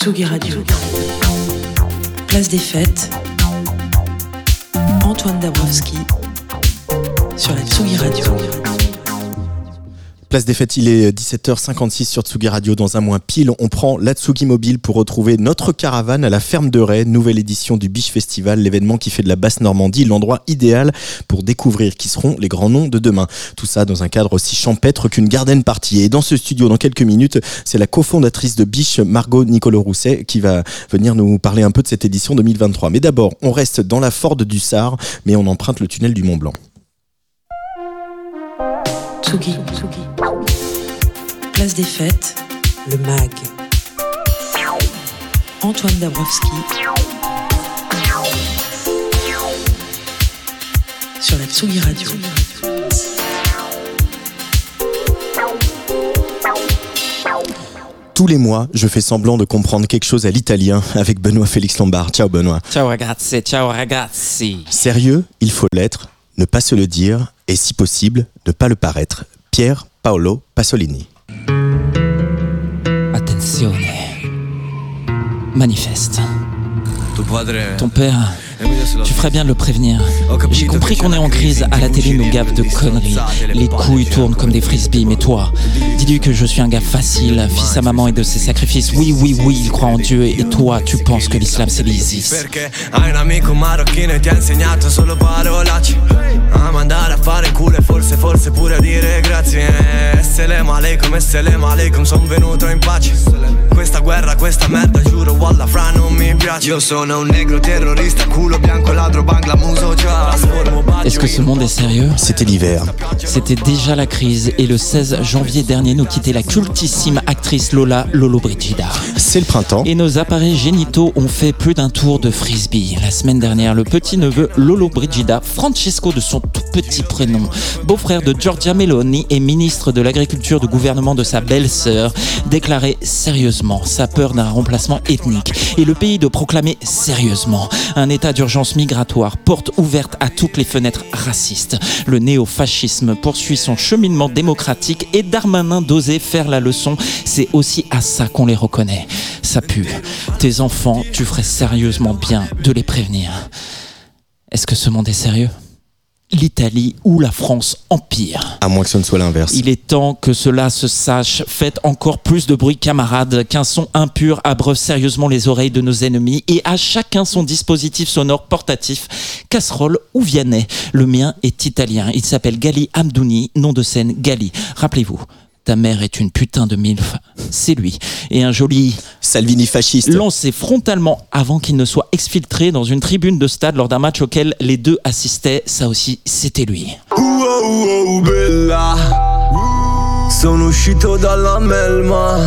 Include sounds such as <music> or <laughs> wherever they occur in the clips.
Tsugi Radio. Place des fêtes. Antoine Dabrowski sur la Tsugi Radio. Place des fêtes, il est 17h56 sur Tsugi Radio. Dans un mois pile, on prend la Tsugi Mobile pour retrouver notre caravane à la ferme de Ray, nouvelle édition du Biche Festival, l'événement qui fait de la basse Normandie l'endroit idéal pour découvrir qui seront les grands noms de demain. Tout ça dans un cadre aussi champêtre qu'une garden party. Et dans ce studio, dans quelques minutes, c'est la cofondatrice de Biche, Margot Nicolo Rousset, qui va venir nous parler un peu de cette édition 2023. Mais d'abord, on reste dans la Forde du Sar, mais on emprunte le tunnel du Mont Blanc. Tsugi. Place des fêtes, le MAG. Antoine Dabrowski sur la Tsugi Radio. Tous les mois, je fais semblant de comprendre quelque chose à l'italien avec Benoît Félix Lombard. Ciao Benoît. Ciao ragazzi, ciao ragazzi. Sérieux, il faut l'être, ne pas se le dire et si possible, ne pas le paraître. Pierre Paolo Pasolini. Attenzione. Manifeste. Ton père, tu ferais bien de le prévenir. J'ai compris qu'on est en crise, à la télé nous gaffe de conneries. Les couilles tournent comme des frisbees, mais toi, dis-lui que je suis un gars facile, fils à maman et de ses sacrifices. Oui, oui, oui, il croit en Dieu, et toi, tu penses que l'islam c'est l'ISIS. E Io sono un negro terrorista, culo bacio Est-ce que ce monde est sérieux C'était l'hiver. C'était déjà la crise, et le 16 janvier dernier nous quittait la cultissime actrice Lola Lolo Brigida. C'est le printemps. Et nos appareils génitaux ont fait plus d'un tour de frisbee. La semaine dernière, le petit-neveu Lolo Brigida, Francesco de son tout petit prénom, beau-frère de Giorgia Meloni et ministre de l'Agriculture du gouvernement de sa belle-sœur, déclarait sérieusement sa peur d'un remplacement ethnique et le pays de proclamer sérieusement un état d'urgence migratoire, porte ouverte à toutes les fenêtres racistes. Le néofascisme poursuit son cheminement démocratique et Darmanin d'oser faire la leçon, c'est aussi à ça qu'on les reconnaît. Ça pue. Tes enfants, tu ferais sérieusement bien de les prévenir. Est-ce que ce monde est sérieux? L'Italie ou la France empire. À moins que ce ne soit l'inverse. Il est temps que cela se sache. Faites encore plus de bruit, camarades, qu'un son impur abreuve sérieusement les oreilles de nos ennemis et à chacun son dispositif sonore portatif, casserole ou vianney. Le mien est italien. Il s'appelle Gali Amdouni, nom de scène Gali. Rappelez-vous. Ta mère est une putain de milf. C'est lui. Et un joli Salvini fasciste. lancé frontalement avant qu'il ne soit exfiltré dans une tribune de stade lors d'un match auquel les deux assistaient. Ça aussi, c'était lui. Bella Sono uscito dalla melma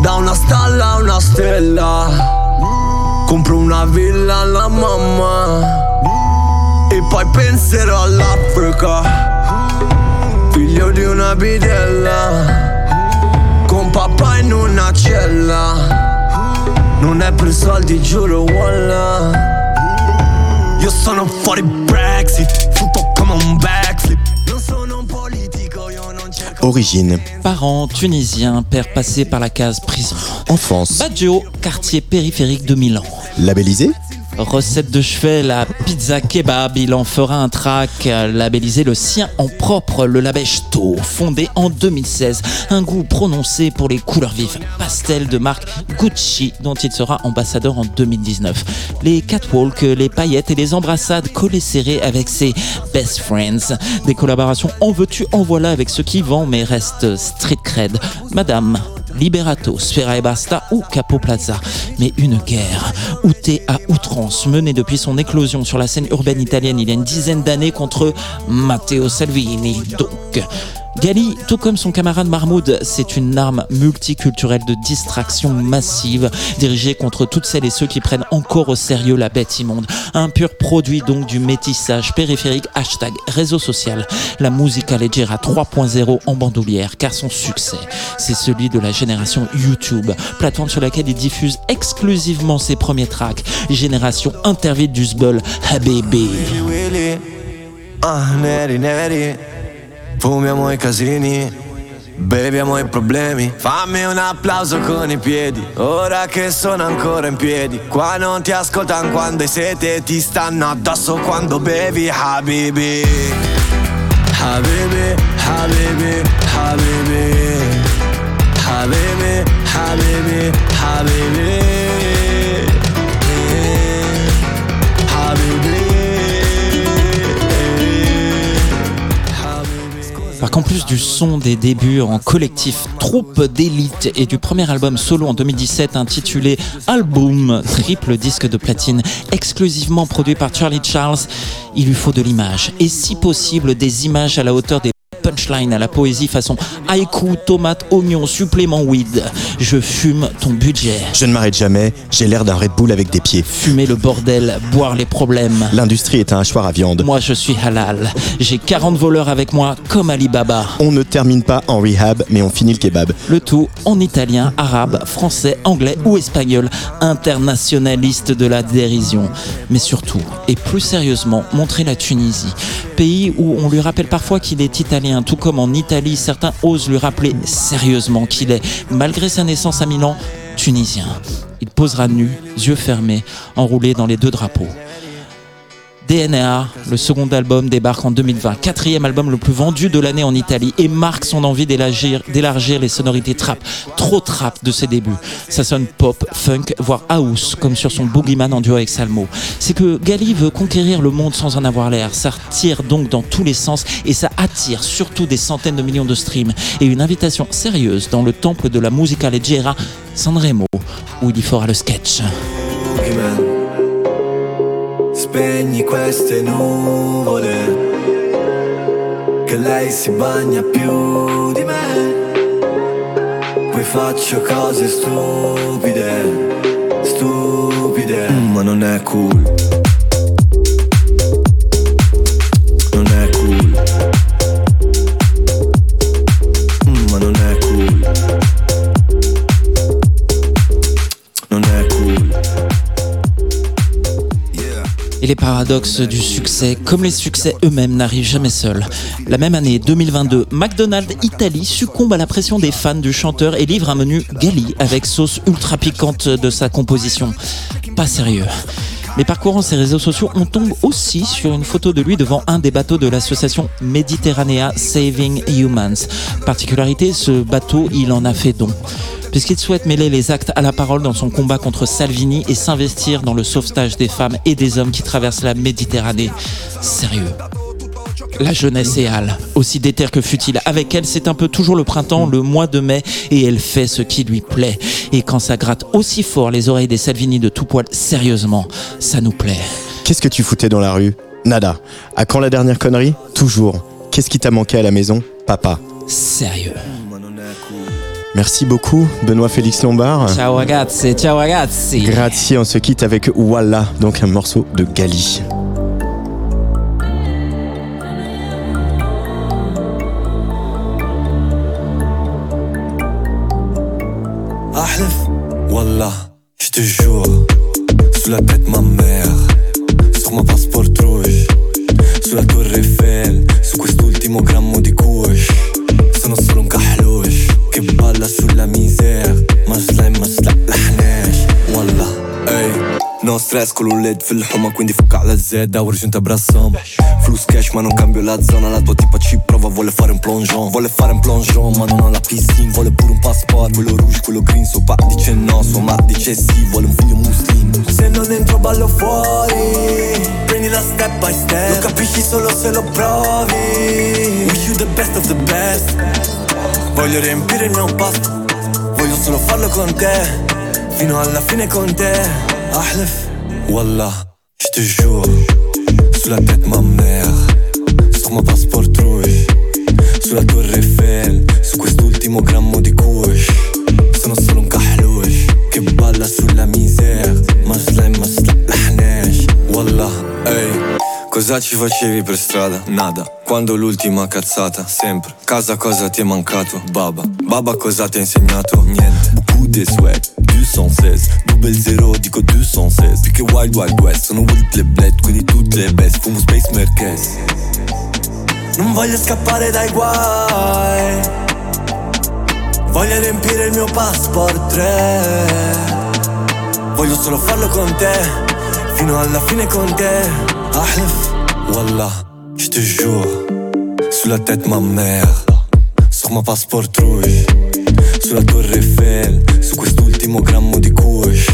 Da una stalla a una stella Compro una villa alla mamma E poi penserò all'Africa Figlio di una bidella Con papà in una cella Non è per soldi, giuro, wallah Io sono fuori Brexit, futto come un backflip. Non sono un politico, io non cerco. Origine. Parents tunisiens, père passé par la case prison. Enfance. Baggio, quartier périphérique de Milan. Labellisé. Recette de chevet, la pizza kebab, il en fera un track, labellisé le sien en propre, le Labesto, fondé en 2016. Un goût prononcé pour les couleurs vives, pastel de marque Gucci, dont il sera ambassadeur en 2019. Les catwalks, les paillettes et les embrassades collées serrées avec ses best friends. Des collaborations en veux-tu, en voilà avec ceux qui vendent mais restent street cred. Madame, Liberato, Sfera e Basta ou Capo Plaza. Mais une guerre, outée à outrance, menée depuis son éclosion sur la scène urbaine italienne il y a une dizaine d'années contre Matteo Salvini. Donc, Gali, tout comme son camarade Mahmoud, c'est une arme multiculturelle de distraction massive dirigée contre toutes celles et ceux qui prennent encore au sérieux la bête immonde. Un pur produit donc du métissage périphérique hashtag réseau social. La musica leggera 3.0 en bandoulière car son succès, c'est celui de la génération YouTube, plateforme sur laquelle il diffuse exclusivement ses premiers tracks. Génération intervite du Zbul Habibi. Fumiamo i casini. beviamo i problemi. Fammi un applauso con i piedi, ora che sono ancora in piedi. Qua non ti ascoltano quando hai sete, ti stanno addosso quando bevi, Habibi. Habibi, Habibi, Habibi. Habibi, Habibi, Habibi. Par qu'en plus du son des débuts en collectif troupe d'élite et du premier album solo en 2017 intitulé Album, triple disque de platine exclusivement produit par Charlie Charles, il lui faut de l'image et si possible des images à la hauteur des punchline à la poésie façon haïku, tomate, oignon, supplément weed. Je fume ton budget. Je ne m'arrête jamais, j'ai l'air d'un Red Bull avec des pieds. Fumer le bordel, boire les problèmes. L'industrie est un hachoir à viande. Moi je suis halal. J'ai 40 voleurs avec moi comme Alibaba. On ne termine pas en rehab, mais on finit le kebab. Le tout en italien, arabe, français, anglais ou espagnol. Internationaliste de la dérision. Mais surtout, et plus sérieusement, montrer la Tunisie. Pays où on lui rappelle parfois qu'il est italien, tout comme en Italie, certains osent lui rappeler sérieusement qu'il est, malgré sa naissance à Milan, tunisien. Il posera nu, yeux fermés, enroulé dans les deux drapeaux. DNA, le second album, débarque en 2020, quatrième album le plus vendu de l'année en Italie et marque son envie d'élargir, les sonorités trap, trop trap de ses débuts. Ça sonne pop, funk, voire house, comme sur son Boogeyman en duo avec Salmo. C'est que Gali veut conquérir le monde sans en avoir l'air. Ça tire donc dans tous les sens et ça attire surtout des centaines de millions de streams et une invitation sérieuse dans le temple de la musica leggera Sanremo, où il y fera le sketch. Spegni queste nuvole, che lei si bagna più di me. Poi faccio cose stupide, stupide, mm, ma non è cool. Et les paradoxes du succès, comme les succès eux-mêmes, n'arrivent jamais seuls. La même année, 2022, McDonald's Italie succombe à la pression des fans du chanteur et livre un menu Gali avec sauce ultra piquante de sa composition. Pas sérieux. Mais parcourant ses réseaux sociaux, on tombe aussi sur une photo de lui devant un des bateaux de l'association Mediterranea Saving Humans. Particularité, ce bateau, il en a fait don puisqu'il souhaite mêler les actes à la parole dans son combat contre Salvini et s'investir dans le sauvetage des femmes et des hommes qui traversent la Méditerranée. Sérieux. La jeunesse est Al, aussi déter que fut-il. Avec elle, c'est un peu toujours le printemps, le mois de mai, et elle fait ce qui lui plaît. Et quand ça gratte aussi fort les oreilles des Salvini de tout poil, sérieusement, ça nous plaît. Qu'est-ce que tu foutais dans la rue? Nada. À quand la dernière connerie? Toujours. Qu'est-ce qui t'a manqué à la maison? Papa. Sérieux. Merci beaucoup, Benoît Félix Lombard. Ciao ragazzi, ciao ragazzi. Grazie, on se quitte avec Walla, donc un morceau de Gali. Je te jure, sous la tête ma mère, sur mon passeport rouge, sulla torre Eiffel, su quest'ultimo grammo di kush, sono solo un kahlush, che balla sulla misère, stress con l'ULED fil-ħuma quindi fucca alla zedda u rġunta brassam. Flus cash ma non cambio la zona La tua tipa ci prova vuole fare un plongeon. Vuole fare un plongeon ma non ha la piscina Vuole pure un passport Quello rouge, quello green Suo pa dice no, sua ma dice sì Vuole un figlio muslim. Se non entro ballo fuori Prendila step by step. Lo capisci solo se lo provi. Wish you the best of the best. Voglio riempire il mio pasto Voglio solo farlo con te. Fino alla fine con te. Ahlef Wallah Je te jure Sous la tête ma mère Sur mon passeport rouge Sulla torre Eiffel Su quest'ultimo grammo di kush Sono solo un kahlush Che balla sulla misère Ma slime ma slaḥlaḥnax Wallah Ehi Cosa ci facevi per strada? Nada. Quando l'ultima cazzata? Sempre. Casa cosa ti è mancato? Baba? Baba cosa ti ha insegnato? Niente. Beaucoup de sweat 216 Double zero dico 216 Più che Wild Wild West Sono Wild le bled Quindi tutte le best. Fumo Space Merkez. Non voglio scappare dai guai. Voglio riempire il mio passport 3 Voglio solo farlo con te Fino alla fine con te Ahlif Wallah, je te jure Sous la tête ma mère Sur ma passport rouge Sulla torre Eiffel Su quest'ultimo grammo di kush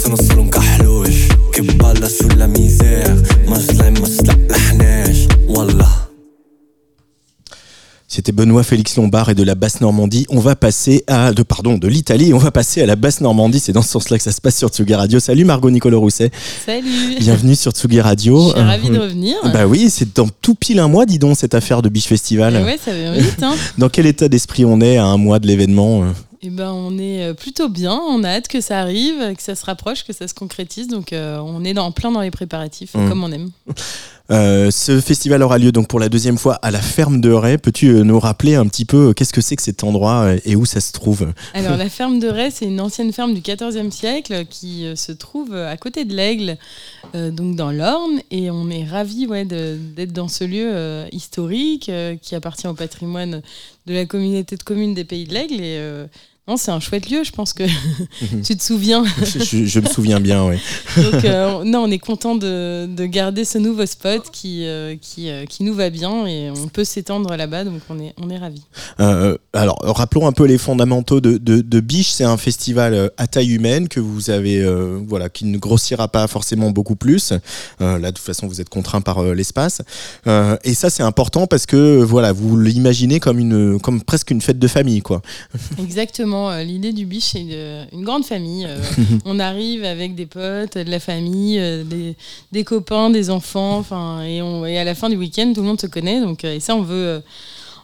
Sono solo un kahloush Che balla sulla misère Ma slime ma slahnash Wallah C'était Benoît Félix Lombard et de la basse Normandie. On va passer à de pardon de l'Italie. On va passer à la basse Normandie. C'est dans ce sens-là que ça se passe sur Tsugi Radio. Salut Margot Nicolas Rousset. Salut. Bienvenue sur Tsugi Radio. Je suis ravie de revenir. Bah oui, c'est dans tout pile un mois, dis donc, cette affaire de Biche Festival. Eh ouais, ça vient vite. Hein. <laughs> Dans quel état d'esprit on est à un mois de l'événement euh Eh ben, on est euh, plutôt bien. On a hâte que ça arrive, que ça se rapproche, que ça se concrétise. Donc, euh, on est dans, plein dans les préparatifs, Mm. comme on aime. <laughs> Euh, ce festival aura lieu donc pour la deuxième fois à la ferme de Ray. Peux-tu euh, nous rappeler un petit peu euh, qu'est-ce que c'est que cet endroit et où ça se trouve? Alors, la ferme de Ray, c'est une ancienne ferme du XIVe siècle qui se trouve à côté de l'Aigle, donc dans l'Orne. Et on est ravis d'être dans ce lieu historique qui appartient au patrimoine de la communauté de communes des Pays de l'Aigle. Non, c'est un chouette lieu, je pense que <laughs> <laughs> tu te souviens. je, je me souviens bien, oui. <laughs> Donc, euh, on- non, on est content de, de garder ce nouveau spot qui, euh, qui, euh, qui nous va bien et on peut s'étendre là-bas, donc on est, on est ravis. Alors, rappelons un peu les fondamentaux de, de, de Biche. C'est un festival à taille humaine que vous avez, voilà, qui ne grossira pas forcément beaucoup plus. Là, de toute façon, vous êtes contraint par l'espace. Et ça, c'est important parce que, voilà, vous l'imaginez comme une, comme presque une fête de famille, quoi. Exactement, euh, l'idée du biche, c'est une, grande famille. Euh, <laughs> on arrive avec des potes, de la famille, euh, des, des copains, des enfants, enfin, et, on- et à la fin du week-end, tout le monde se connaît. Donc, et ça, on veut.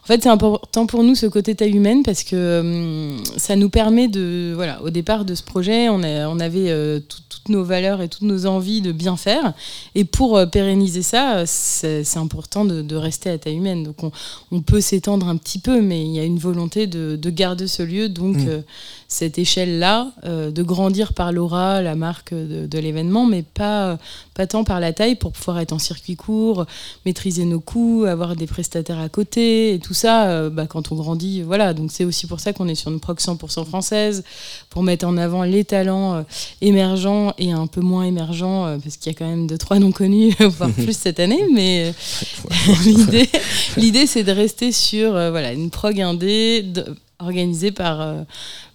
Euh, en fait, c'est important pour nous ce côté taille humaine parce que hum, ça nous permet de, voilà, au départ de ce projet, on, a- on avait euh, tout- toutes nos valeurs et toutes nos envies de bien faire. Et pour euh, pérenniser ça, euh, c'est c'est important de, de rester à taille humaine. Donc, on, on peut s'étendre un petit peu, mais il y a une volonté de, de garder ce lieu, donc Mm. euh, cette échelle-là, euh, de grandir par l'aura, la marque de, de l'événement, mais pas, pas tant par la taille pour pouvoir être en circuit court, maîtriser nos coûts, avoir des prestataires à côté, et tout ça, euh, bah, quand on grandit, voilà. Donc c'est aussi pour ça qu'on est sur une proc 100% française, pour mettre en avant les talents euh, émergents et un peu moins émergents, parce qu'il y a quand même deux, trois non connus, <laughs> voire <laughs> plus cette année, mais <laughs> l'idée, l'idée c'est de rester sur voilà, une prog indé organisée par,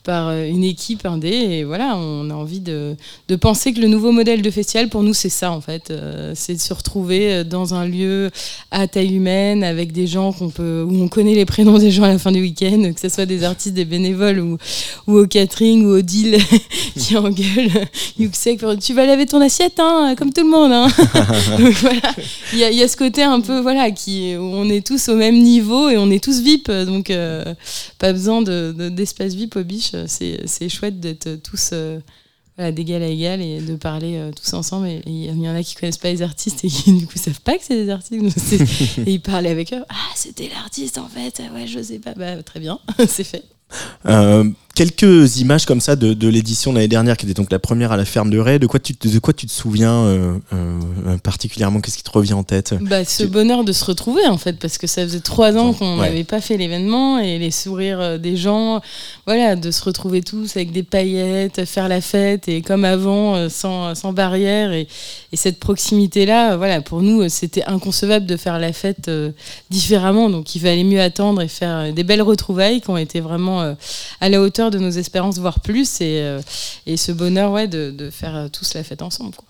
par euh, une équipe indé. Et voilà, on a envie de, de penser que le nouveau modèle de festival, pour nous, c'est ça en fait. Euh, c'est de se retrouver euh, dans un lieu à taille humaine avec des gens qu'on peut, où on connaît les prénoms des gens à la fin du week-end, que ce soit des artistes, des bénévoles ou, ou au catering ou au deal <laughs> qui engueulent <laughs> Yuxek tu vas laver ton assiette, hein, comme tout le monde. Hein. <laughs> Voilà, il y, a- ce côté un peu voilà qui où on est tous au même niveau et on est tous VIP donc pas besoin de- de- d'espace VIP au biche c'est c'est chouette d'être tous euh, voilà, d'égal à égal et de parler euh, tous ensemble. Et et il y en a qui connaissent pas les artistes et qui <laughs> du coup savent pas que c'est des artistes. Donc, <laughs> et ils parlaient avec eux. Ah c'était l'artiste en fait. Ah ouais je sais pas. Bah très bien. <laughs> C'est fait. Euh, quelques images comme ça de, de l'édition de l'année dernière, qui était donc la première à la ferme de Ray. De quoi tu, te- de quoi tu te souviens euh, euh, particulièrement? Qu'est-ce qui te revient en tête? Bah, ce Tu- bonheur de se retrouver en fait, parce que ça faisait trois ans qu'on Ouais. n'avait pas fait l'événement et les sourires euh, des gens, voilà, de se retrouver tous avec des paillettes, faire la fête et comme avant, euh, sans, sans barrière et, et cette proximité-là, euh, voilà, pour nous, euh, c'était inconcevable de faire la fête euh, différemment, donc il fallait mieux attendre et faire euh, des belles retrouvailles qui ont été vraiment euh, à la hauteur de nos espérances, voire plus, et, euh, et ce bonheur, ouais, de, de faire euh, tous la fête ensemble. Quoi.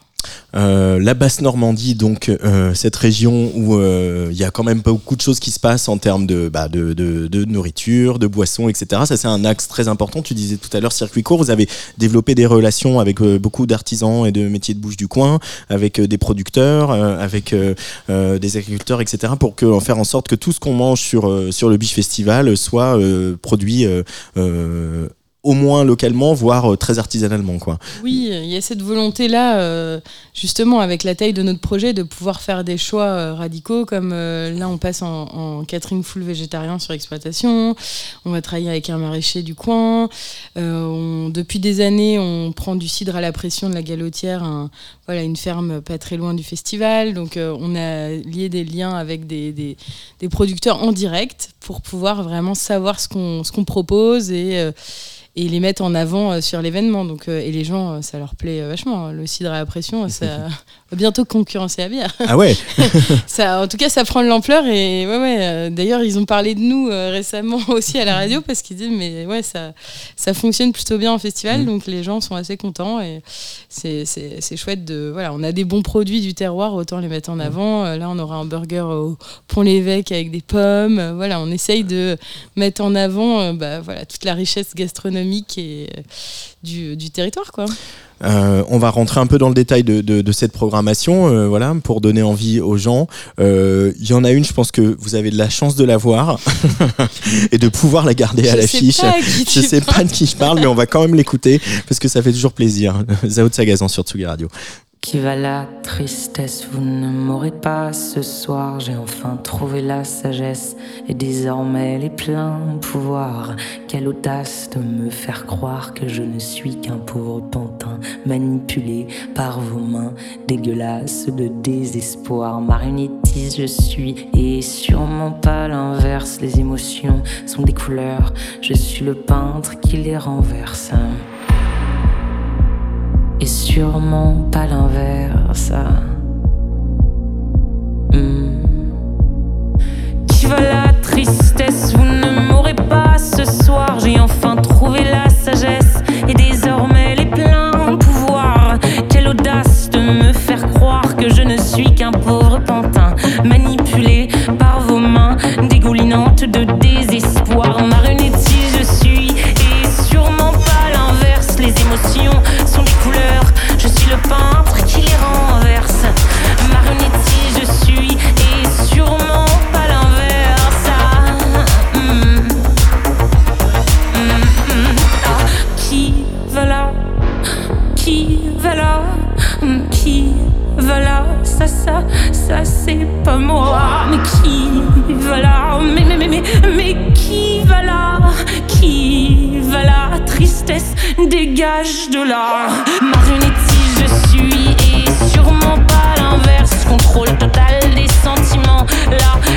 Euh, la basse Normandie, donc euh, cette région où euh, il y a quand même beaucoup de choses qui se passent en termes de, bah, de, de, de nourriture, de boissons, etc. Ça c'est un axe très important. Tu disais tout à l'heure circuit court. Vous avez développé des relations avec euh, beaucoup d'artisans et de métiers de bouche du coin, avec euh, des producteurs, avec des agriculteurs, etc. Pour que, faire en sorte que tout ce qu'on mange sur sur le Biche Festival soit produit au moins localement, voire euh, très artisanalement. Quoi. Oui, il y a cette volonté-là, euh, justement, avec la taille de notre projet, de pouvoir faire des choix euh, radicaux, comme là, on passe en, en, catering full végétarien sur exploitation, on va travailler avec un maraîcher du coin, depuis des années, on prend du cidre à la pression de la galotière, voilà, une ferme pas très loin du festival, donc on a lié des liens avec des, des, producteurs en direct pour pouvoir vraiment savoir ce qu'on qu'on propose et et les mettre en avant euh, sur l'événement. Donc, euh, et les gens, euh, ça leur plaît vachement. Le cidre à la pression, <laughs> ça bientôt concurrencer la bière. Ah ouais <laughs> ça, En tout cas, ça prend de l'ampleur. Et ouais, ouais. D'ailleurs, ils ont parlé de nous récemment <laughs> aussi à la radio parce qu'ils disent, mais ouais, ça, ça fonctionne plutôt bien en festival. Mm. Donc, les gens sont assez contents. Et c'est chouette de. Voilà, on a des bons produits du terroir, autant les mettre en mm. avant. Là, on aura un burger au Pont-l'Évêque avec des pommes. Voilà, on essaye de mettre en avant bah, voilà, toute la richesse gastronomique et euh, du, du territoire. Quoi. Euh, on va rentrer un peu dans le détail de, de, cette programmation, euh, voilà, pour donner envie aux gens. Il y en a une, je pense que vous avez de la chance de la voir <laughs> et de pouvoir la garder à l'affiche. Je sais pas de qui je parle, mais on va quand même l'écouter parce que ça fait toujours plaisir. Zao Sagazan sur Tsugi Radio. Qui va la tristesse, vous ne m'aurez pas ce soir. J'ai enfin trouvé la sagesse et désormais les pleins pouvoirs. Quelle audace de me faire croire que je ne suis qu'un pauvre pantin manipulé par vos mains dégueulasses de désespoir. Marionnettiste je suis et sûrement pas l'inverse. Les émotions sont des couleurs, je suis le peintre qui les renverse et sûrement pas l'inverse. Hmm. Qui va la tristesse? Vous ne m'aurez pas ce soir. J'ai enfin trouvé la sagesse dégage de là. Marionnetti, je suis et sûrement pas l'inverse. Contrôle total des sentiments. La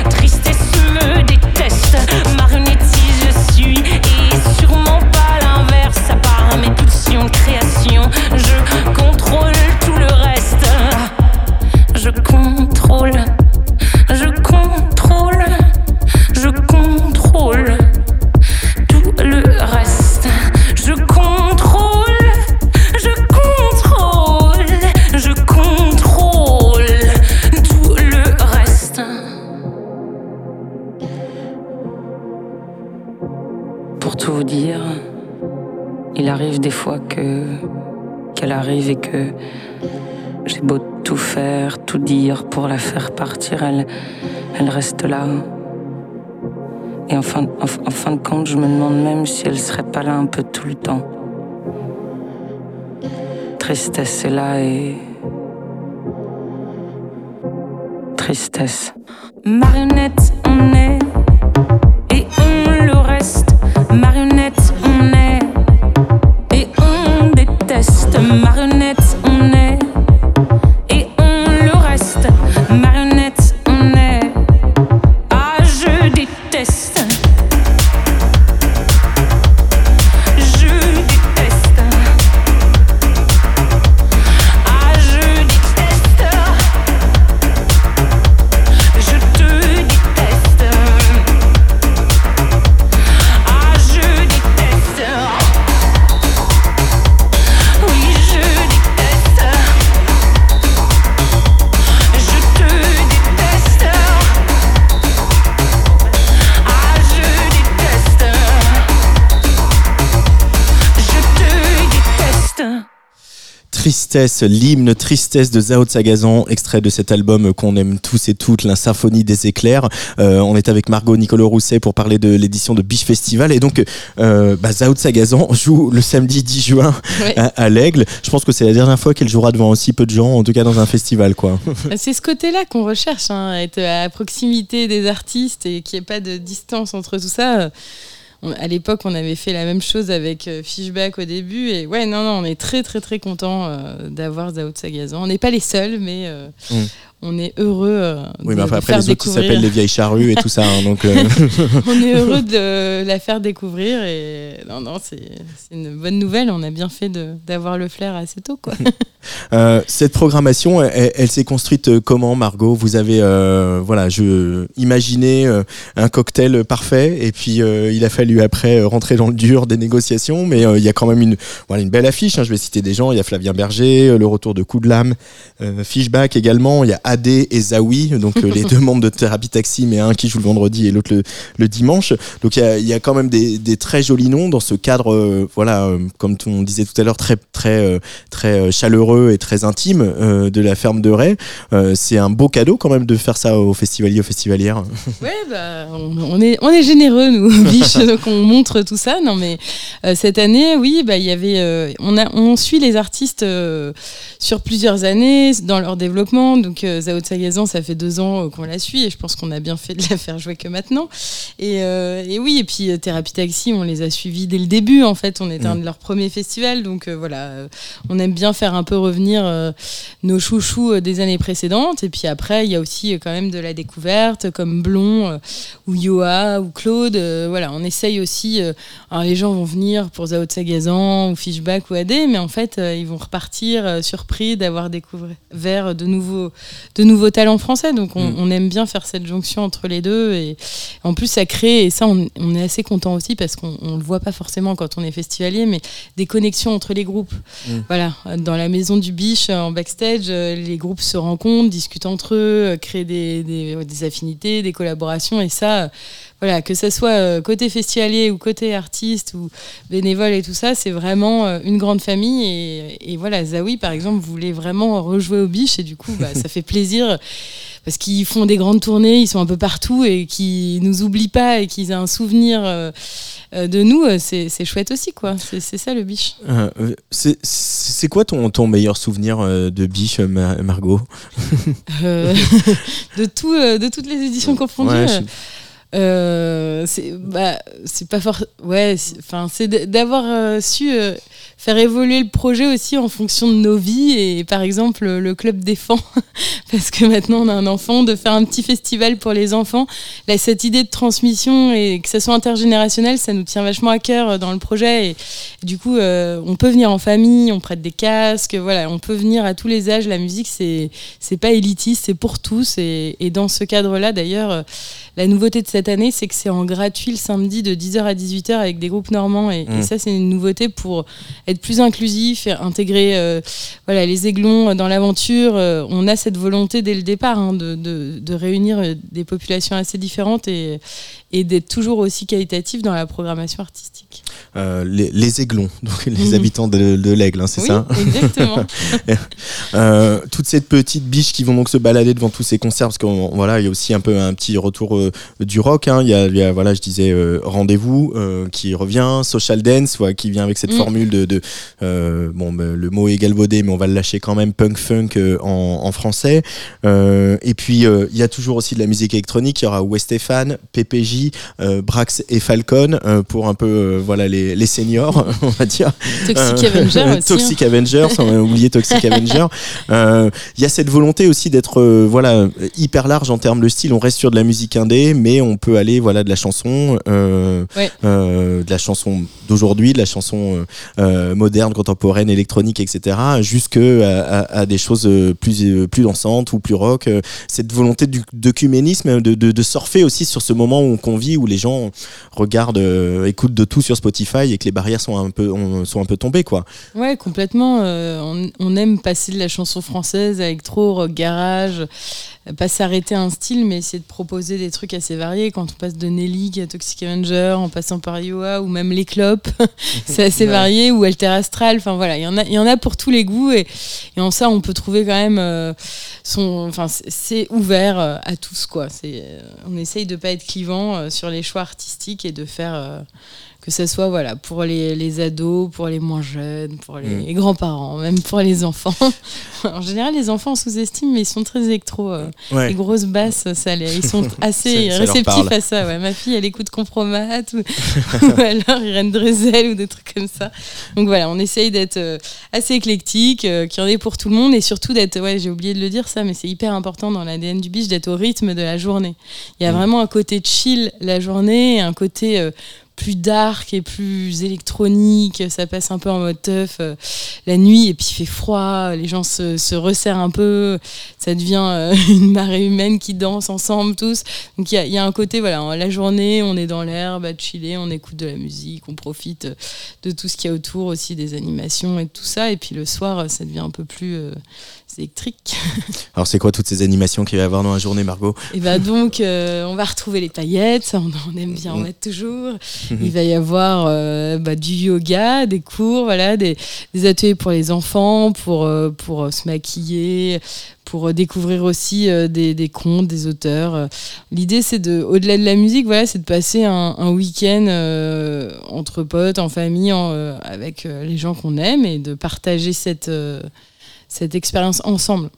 j'ai beau tout faire, tout dire pour la faire partir, elle, elle reste là. Et en fin, en, fin de compte, je me demande même si elle serait pas là un peu tout le temps. Tristesse est là et. Tristesse. Marionnette, on est. Tristesse, l'hymne Tristesse de Zao Sagazan, extrait de cet album qu'on aime tous et toutes, la symphonie des éclairs. Euh, on est avec Margot Nicolo Rousset pour parler de l'édition de Biche Festival. Et donc, euh, bah, Zao Sagazan joue le samedi 10 juin à l'Aigle. Je pense que c'est la dernière fois qu'elle jouera devant aussi peu de gens, en tout cas dans un festival, quoi. <laughs> C'est ce côté-là qu'on recherche, hein, être à proximité des artistes et qu'il n'y ait pas de distance entre tout ça. À l'époque, on avait fait la même chose avec euh, Fishback au début. Et ouais, non, non, on est très, très, très content euh, d'avoir Zao Sagazan. On n'est pas les seuls, mais euh, Mm. On est heureux euh, Oui, de, mais de après, faire les autres, s'appellent les vieilles charrues et tout ça. hein, donc, euh, <laughs> on est heureux de la faire découvrir. Et non, non, c'est une bonne nouvelle. On a bien fait d'avoir le flair assez tôt, quoi. <laughs> Euh, cette programmation, elle, s'est construite euh, comment, Margot? Vous avez, voilà, je imaginé un cocktail parfait, et puis il a fallu après rentrer dans le dur des négociations, mais il y a quand même une, voilà, une belle affiche. hein, je vais citer des gens. Il y a Flavien Berger, le retour de Coup de lame, euh, Fishback également. Il y a AD et Zawi, donc euh, les <laughs> deux membres de Thérapie Taxi, mais un qui joue le vendredi et l'autre le, le dimanche. Donc il y a, il y a quand même des, des très jolis noms dans ce cadre, euh, voilà, euh, comme on disait tout à l'heure, très très euh, très chaleureux et très intime de la ferme de Ray. C'est un beau cadeau quand même de faire ça aux festivaliers, aux festivalières. <laughs> Ouais, bah, on, est, on est généreux, nous, <laughs> biche, donc on montre tout ça. Non, mais cette année, oui, bah, il y avait, on, a, on suit les artistes sur plusieurs années dans leur développement. Donc, Zao de Sagazan, ça fait deux ans euh, qu'on la suit et je pense qu'on a bien fait de la faire jouer que maintenant. Et, euh, et oui, et puis euh, Thérapie Taxi, on les a suivis dès le début. En fait, on était un de leurs premiers festivals. Donc, euh, voilà, on aime bien faire un peu revenir euh, nos chouchous des années précédentes. Et puis après, il y a aussi quand même de la découverte, comme Blond ou Yoa ou Claude. voilà, on essaye aussi. alors les gens vont venir pour Zao de Sagazan ou Fishback ou AD, mais en fait, ils vont repartir surpris d'avoir découvert de nouveaux, de nouveaux talents français. Donc on, Mm. on aime bien faire cette jonction entre les deux. Et en plus, ça crée, et ça, on, on est assez content aussi parce qu'on on le voit pas forcément quand on est festivalier, mais des connexions entre les groupes. Mm. Voilà, dans la maison du Biche, euh, en backstage, euh, les groupes se rencontrent, discutent entre eux, euh, créent des, des, ouais, des affinités, des collaborations, et ça, voilà, que ce soit euh, côté festivalier ou côté artiste ou bénévole et tout ça, c'est vraiment euh, une grande famille. Et, et voilà, Zawi, par exemple, voulait vraiment rejouer au Biche, et du coup, bah, <laughs> ça fait plaisir. Parce qu'ils font des grandes tournées, ils sont un peu partout et qu'ils nous oublient pas et qu'ils aient un souvenir euh, de nous, c'est chouette aussi, quoi. C'est ça le biche. Euh, c'est- quoi ton, ton meilleur souvenir de biche, Ma- Margot? Euh, <laughs> de, tout, de toutes les éditions confondues. Ouais, je- Euh, c'est bah c'est pas fort ouais enfin c'est d'avoir euh, su euh, faire évoluer le projet aussi en fonction de nos vies et par exemple le club défend <laughs> parce que maintenant on a un enfant de faire un petit festival pour les enfants. Là cette idée de transmission et que ça soit intergénérationnel ça nous tient vachement à cœur dans le projet. Et, du coup on peut venir en famille on prête des casques voilà on peut venir à tous les âges. La musique c'est pas élitiste c'est pour tous. Et, dans ce cadre là d'ailleurs la nouveauté de cette année, c'est que c'est en gratuit le samedi de 10h à 18h avec des groupes normands. Et, Mm. et ça, c'est une nouveauté pour être plus inclusif et intégrer euh, voilà, les aiglons dans l'aventure. Euh, on a cette volonté dès le départ hein, de, de- de réunir euh, des populations assez différentes et, et d'être toujours aussi qualitatif dans la programmation artistique. Euh, les, les aiglons, <laughs> donc les Mhm. habitants de, de l'aigle, hein, c'est oui, ça <laughs> exactement. <laughs> Euh, toutes ces petites biches qui vont donc se balader devant tous ces concerts parce qu'on voilà il y a aussi un peu un petit retour du rock hein. il, y a, il y a, voilà je disais euh, rendez-vous euh, qui revient social dance ouais, qui vient avec cette Mm. formule de, de euh, bon bah, le mot est galvaudé mais on va le lâcher quand même punk funk euh, en, en français Euh, et puis euh, il y a toujours aussi de la musique électronique il y aura Westéphane PPJ euh, Brax et Falcon euh, pour un peu euh, voilà les, les seniors <laughs> on va dire Toxic euh, Avenger aussi. hein. Toxic Avengers, on a oublié Toxic <laughs> Avenger. Euh, Il y a cette volonté aussi d'être euh, voilà hyper large en termes de style. On reste sur de la musique indé, mais on peut aller voilà de la chanson, euh, Ouais. euh, de la chanson d'aujourd'hui, de la chanson euh, moderne, contemporaine, électronique, etc., jusque à, à- à des choses plus plus dansantes ou plus rock. Cette volonté du d'œcuménisme, de, de, de surfer aussi sur ce moment où on vit, où les gens regardent, écoutent de tout sur Spotify et que les barrières sont un peu on- sont un peu tombées quoi. Ouais, complètement. on, on aime passer de la chanson française, électro, rock garage, pas s'arrêter à un style, mais essayer de proposer des trucs assez variés. Quand on passe de Nelly à Toxic Avenger, en passant par Iowa ou même les clopes, <laughs> c'est assez varié, ou Alter Astral, enfin voilà, il y, en a, il y en a pour tous les goûts, et, et en ça, on peut trouver quand même euh, son. Enfin, c'est ouvert euh, à tous, quoi. Euh, on essaye de pas être clivant sur les choix artistiques et de faire. euh, que ce soit voilà, pour les, les ados, pour les moins jeunes, pour les, Mm. grands-parents, même pour les enfants. <laughs> en général, les enfants on sous-estime, mais ils sont très électro. euh, Ouais. Les grosses basses, ça, les- ils sont <laughs> assez Ça- réceptifs à ça. Ouais. Ma fille, elle écoute Compromat ou, <laughs> ou alors Irène Drezel ou des trucs comme ça. Donc voilà, on essaye d'être euh, assez éclectique, euh, qu'il y en ait pour tout le monde et surtout d'être, ouais, j'ai oublié de le dire ça, mais c'est hyper important dans l'ADN du biche d'être au rythme de la journée. Il y a Mm. vraiment un côté chill la journée et un côté euh, plus dark et plus électronique, ça passe un peu en mode teuf euh, la nuit et puis fait froid, les gens se, se resserrent un peu, ça devient euh, <laughs> une marée humaine qui danse ensemble tous. Donc il y a, un côté, voilà, la journée on est dans l'herbe à chiller, on écoute de la musique, on profite euh, de tout ce qu'il y a autour aussi, des animations et tout ça. Et puis le soir, ça devient un peu plus électrique. <laughs> Alors, c'est quoi toutes ces animations qu'il va y avoir dans la journée, Margot Et bah donc, euh, on va retrouver les paillettes, on, on aime bien en mettre toujours. Il va y avoir euh, bah, du yoga, des cours, voilà, des, des ateliers pour les enfants, pour, euh, pour se maquiller, pour découvrir aussi des, des contes, des auteurs. L'idée, c'est de, au-delà de la musique, voilà, c'est de passer un, un week-end euh, entre potes, en famille, en, euh, avec les gens qu'on aime et de partager cette, euh, cette expérience ensemble.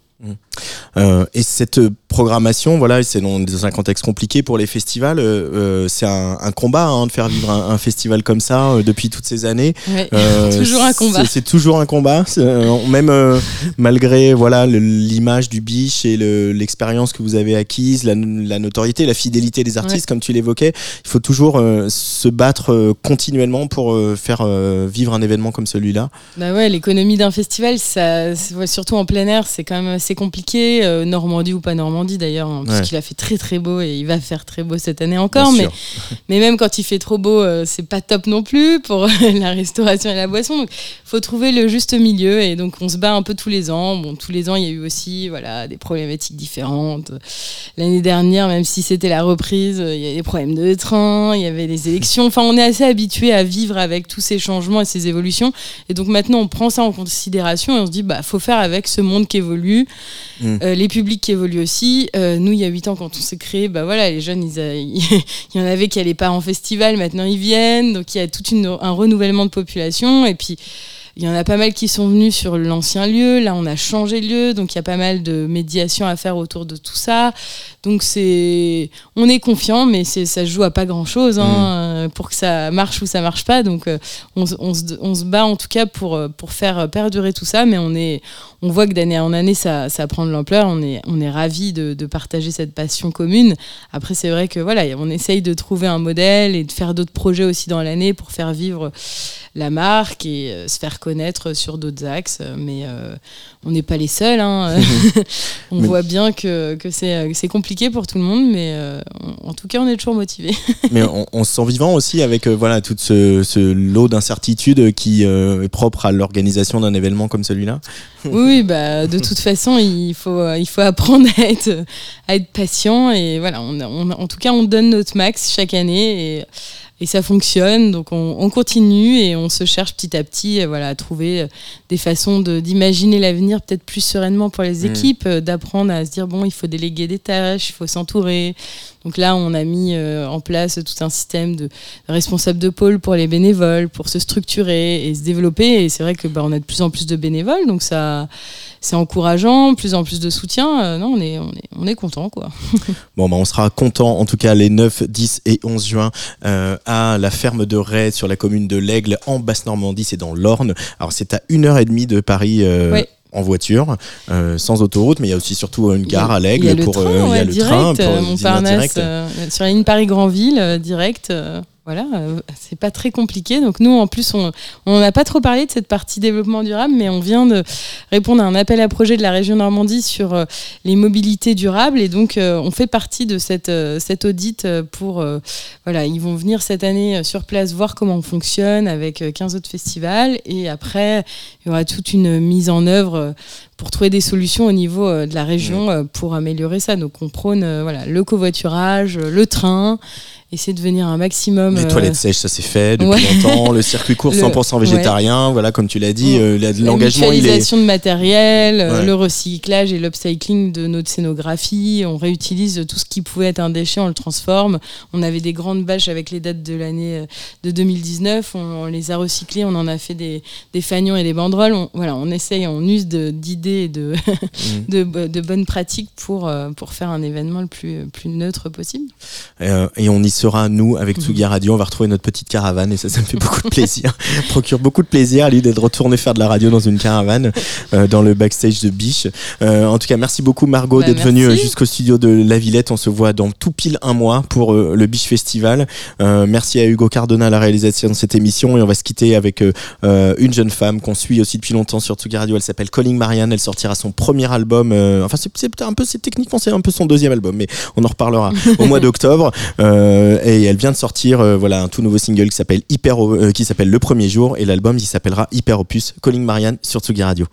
Euh, et cette programmation, voilà, c'est dans, dans un contexte compliqué pour les festivals. euh, euh, c'est un, un combat hein, de faire vivre un, un festival comme ça euh, depuis toutes ces années. Ouais. <laughs> Toujours un combat. c'est- toujours un combat, même malgré voilà l'image du biche et le- l'expérience que vous avez acquise, la, la notoriété, la fidélité des artistes, comme tu l'évoquais. Il faut toujours se battre continuellement pour faire vivre un événement comme celui-là. Bah ouais, l'économie d'un festival, ça, surtout en plein air, c'est quand même assez compliqué. euh, Normandie ou pas Normandie d'ailleurs, hein, parce Ouais. qu'il a fait très très beau et il va faire très beau cette année encore. <laughs> <laughs> Mais, même quand il fait trop beau, euh, c'est pas top non plus pour <laughs> la restauration et la boisson. Donc, faut trouver le juste milieu et donc on se bat un peu tous les ans. Bon, tous les ans, il y a eu aussi voilà des problématiques différentes. L'année dernière, même si c'était la reprise, il y a des problèmes de train, il y avait les élections. Enfin, on est assez habitué à vivre avec tous ces changements et ces évolutions. Et donc maintenant, on prend ça en considération et on se dit, bah, faut faire avec ce monde qui évolue, Mm. euh, les publics qui évoluent aussi. Euh, nous, il y a huit ans, quand on s'est créé, bah voilà, les jeunes, <laughs> il y en avait qui n'allaient pas en festival, maintenant ils viennent. Donc il y a tout un renouvellement de population. Et puis, il y en a pas mal qui sont venus sur l'ancien lieu. Là, on a changé de lieu, donc il y a pas mal de médiation à faire autour de tout ça. Donc c'est, on est confiant, mais c'est, ça se joue à pas grand chose hein, euh, pour que ça marche ou ça marche pas. Donc euh, on, se- on se, on se bat en tout cas pour euh, pour faire perdurer tout ça, mais on est, on voit que d'année en année ça, ça prend de l'ampleur. On est, on est ravis de, de partager cette passion commune. Après c'est vrai que voilà, on essaye de trouver un modèle et de faire d'autres projets aussi dans l'année pour faire vivre la marque et euh, se faire connaître sur d'autres axes. Euh, Mais euh, on n'est pas les seuls. hein. <laughs> <laughs> on Mais- voit bien que, que c'est compliqué pour tout le monde, mais en tout cas, on est toujours motivés. <laughs> Mais on, on se sent vivant aussi avec voilà tout ce, ce lot d'incertitudes qui est propre à l'organisation d'un événement comme celui-là. oui, oui, bah, de toute façon, il faut, il faut apprendre à être, à être patient. Et voilà, on, on- en tout cas, on donne notre max chaque année et, et ça fonctionne. Donc, on, on continue et on se cherche petit à petit euh, voilà, à trouver euh, des façons de- d'imaginer l'avenir peut-être plus sereinement pour les Mm. équipes, euh, d'apprendre à se dire bon, il faut déléguer des tâches, il faut s'entourer. Donc là, on a mis euh, en place tout un système de responsables de pôle pour les bénévoles, pour se structurer et se développer. Et c'est vrai que bah, on a de plus en plus de bénévoles, donc ça, c'est encourageant, plus en plus de soutien. Euh, non, on est, on est, on est content, quoi. <laughs> Bon, bah, on sera content en tout cas les 9, 10 et 11 juin euh, à la ferme de Ray sur la commune de l'Aigle en Basse-Normandie, c'est dans l'Orne. Alors c'est à une heure et demie de Paris. euh. En voiture, euh, sans autoroute, mais il y a aussi surtout une gare à Il y a l'Aigle le pour euh, il y a le direct, train pour euh, Montparnasse, direct. euh, sur la ligne Paris-Grandville, euh, direct. Voilà, euh, c'est pas très compliqué. Donc nous, en plus, on n'a pas trop parlé de cette partie développement durable, mais on vient de répondre à un appel à projet de la région Normandie sur euh, les mobilités durables. Et donc, euh, on fait partie de cette, euh, cet audit pour... voilà, ils vont venir cette année sur place voir comment on fonctionne avec euh, 15 autres festivals. Et après, il y aura toute une mise en œuvre pour trouver des solutions au niveau euh, de la région euh, pour améliorer ça. Donc on prône euh, voilà, le covoiturage, le train, essayer de venir un maximum. Les euh, toilettes sèches, ça c'est fait depuis ouais. longtemps. Le <laughs> circuit court Le- 100% végétarien, voilà, comme tu l'as dit, Mm. euh, la- la l'engagement il est. mutualisation de matériel, Ouais. le recyclage et l'upcycling de notre scénographie. On réutilise tout ce qui pouvait être un déchet, on le transforme. On avait des grandes bâches avec les dates de l'année de 2019. On, on les a recyclées, on en a fait des, des fanions et des banderoles. On, voilà, on essaye, on use de- d'idées et de, <laughs> de, de bonnes pratiques pour, euh, pour faire un événement le plus, plus neutre possible. Euh, et on y sera, nous, avec Mhm. Tsugi Radio. On va retrouver notre petite caravane et ça, ça me fait beaucoup de plaisir. <laughs> Procure beaucoup de plaisir à lui d'être retourné faire de la radio dans une caravane euh, dans le backstage de Biche. Euh, en tout cas, merci beaucoup, Margot, Bah, d'être venue jusqu'au studio de La Villette. On se voit dans tout pile un mois pour le Biche Festival. Merci à Hugo Cardona à la réalisation de cette émission et on va se quitter avec une jeune femme qu'on suit aussi depuis longtemps sur Tsugi Radio. Elle s'appelle Calling Marianne. Elle sortira son premier album. euh, enfin, c'est peut-être un peu, c'est techniquement, c'est un peu son deuxième album, mais on en reparlera au mois <laughs> d'octobre. Euh, et elle vient de sortir, euh, voilà, un tout nouveau single qui s'appelle Hyper, qui s'appelle Le Premier Jour et l'album il s'appellera Hyper Opus. Calling Marianne sur Tsugi Radio.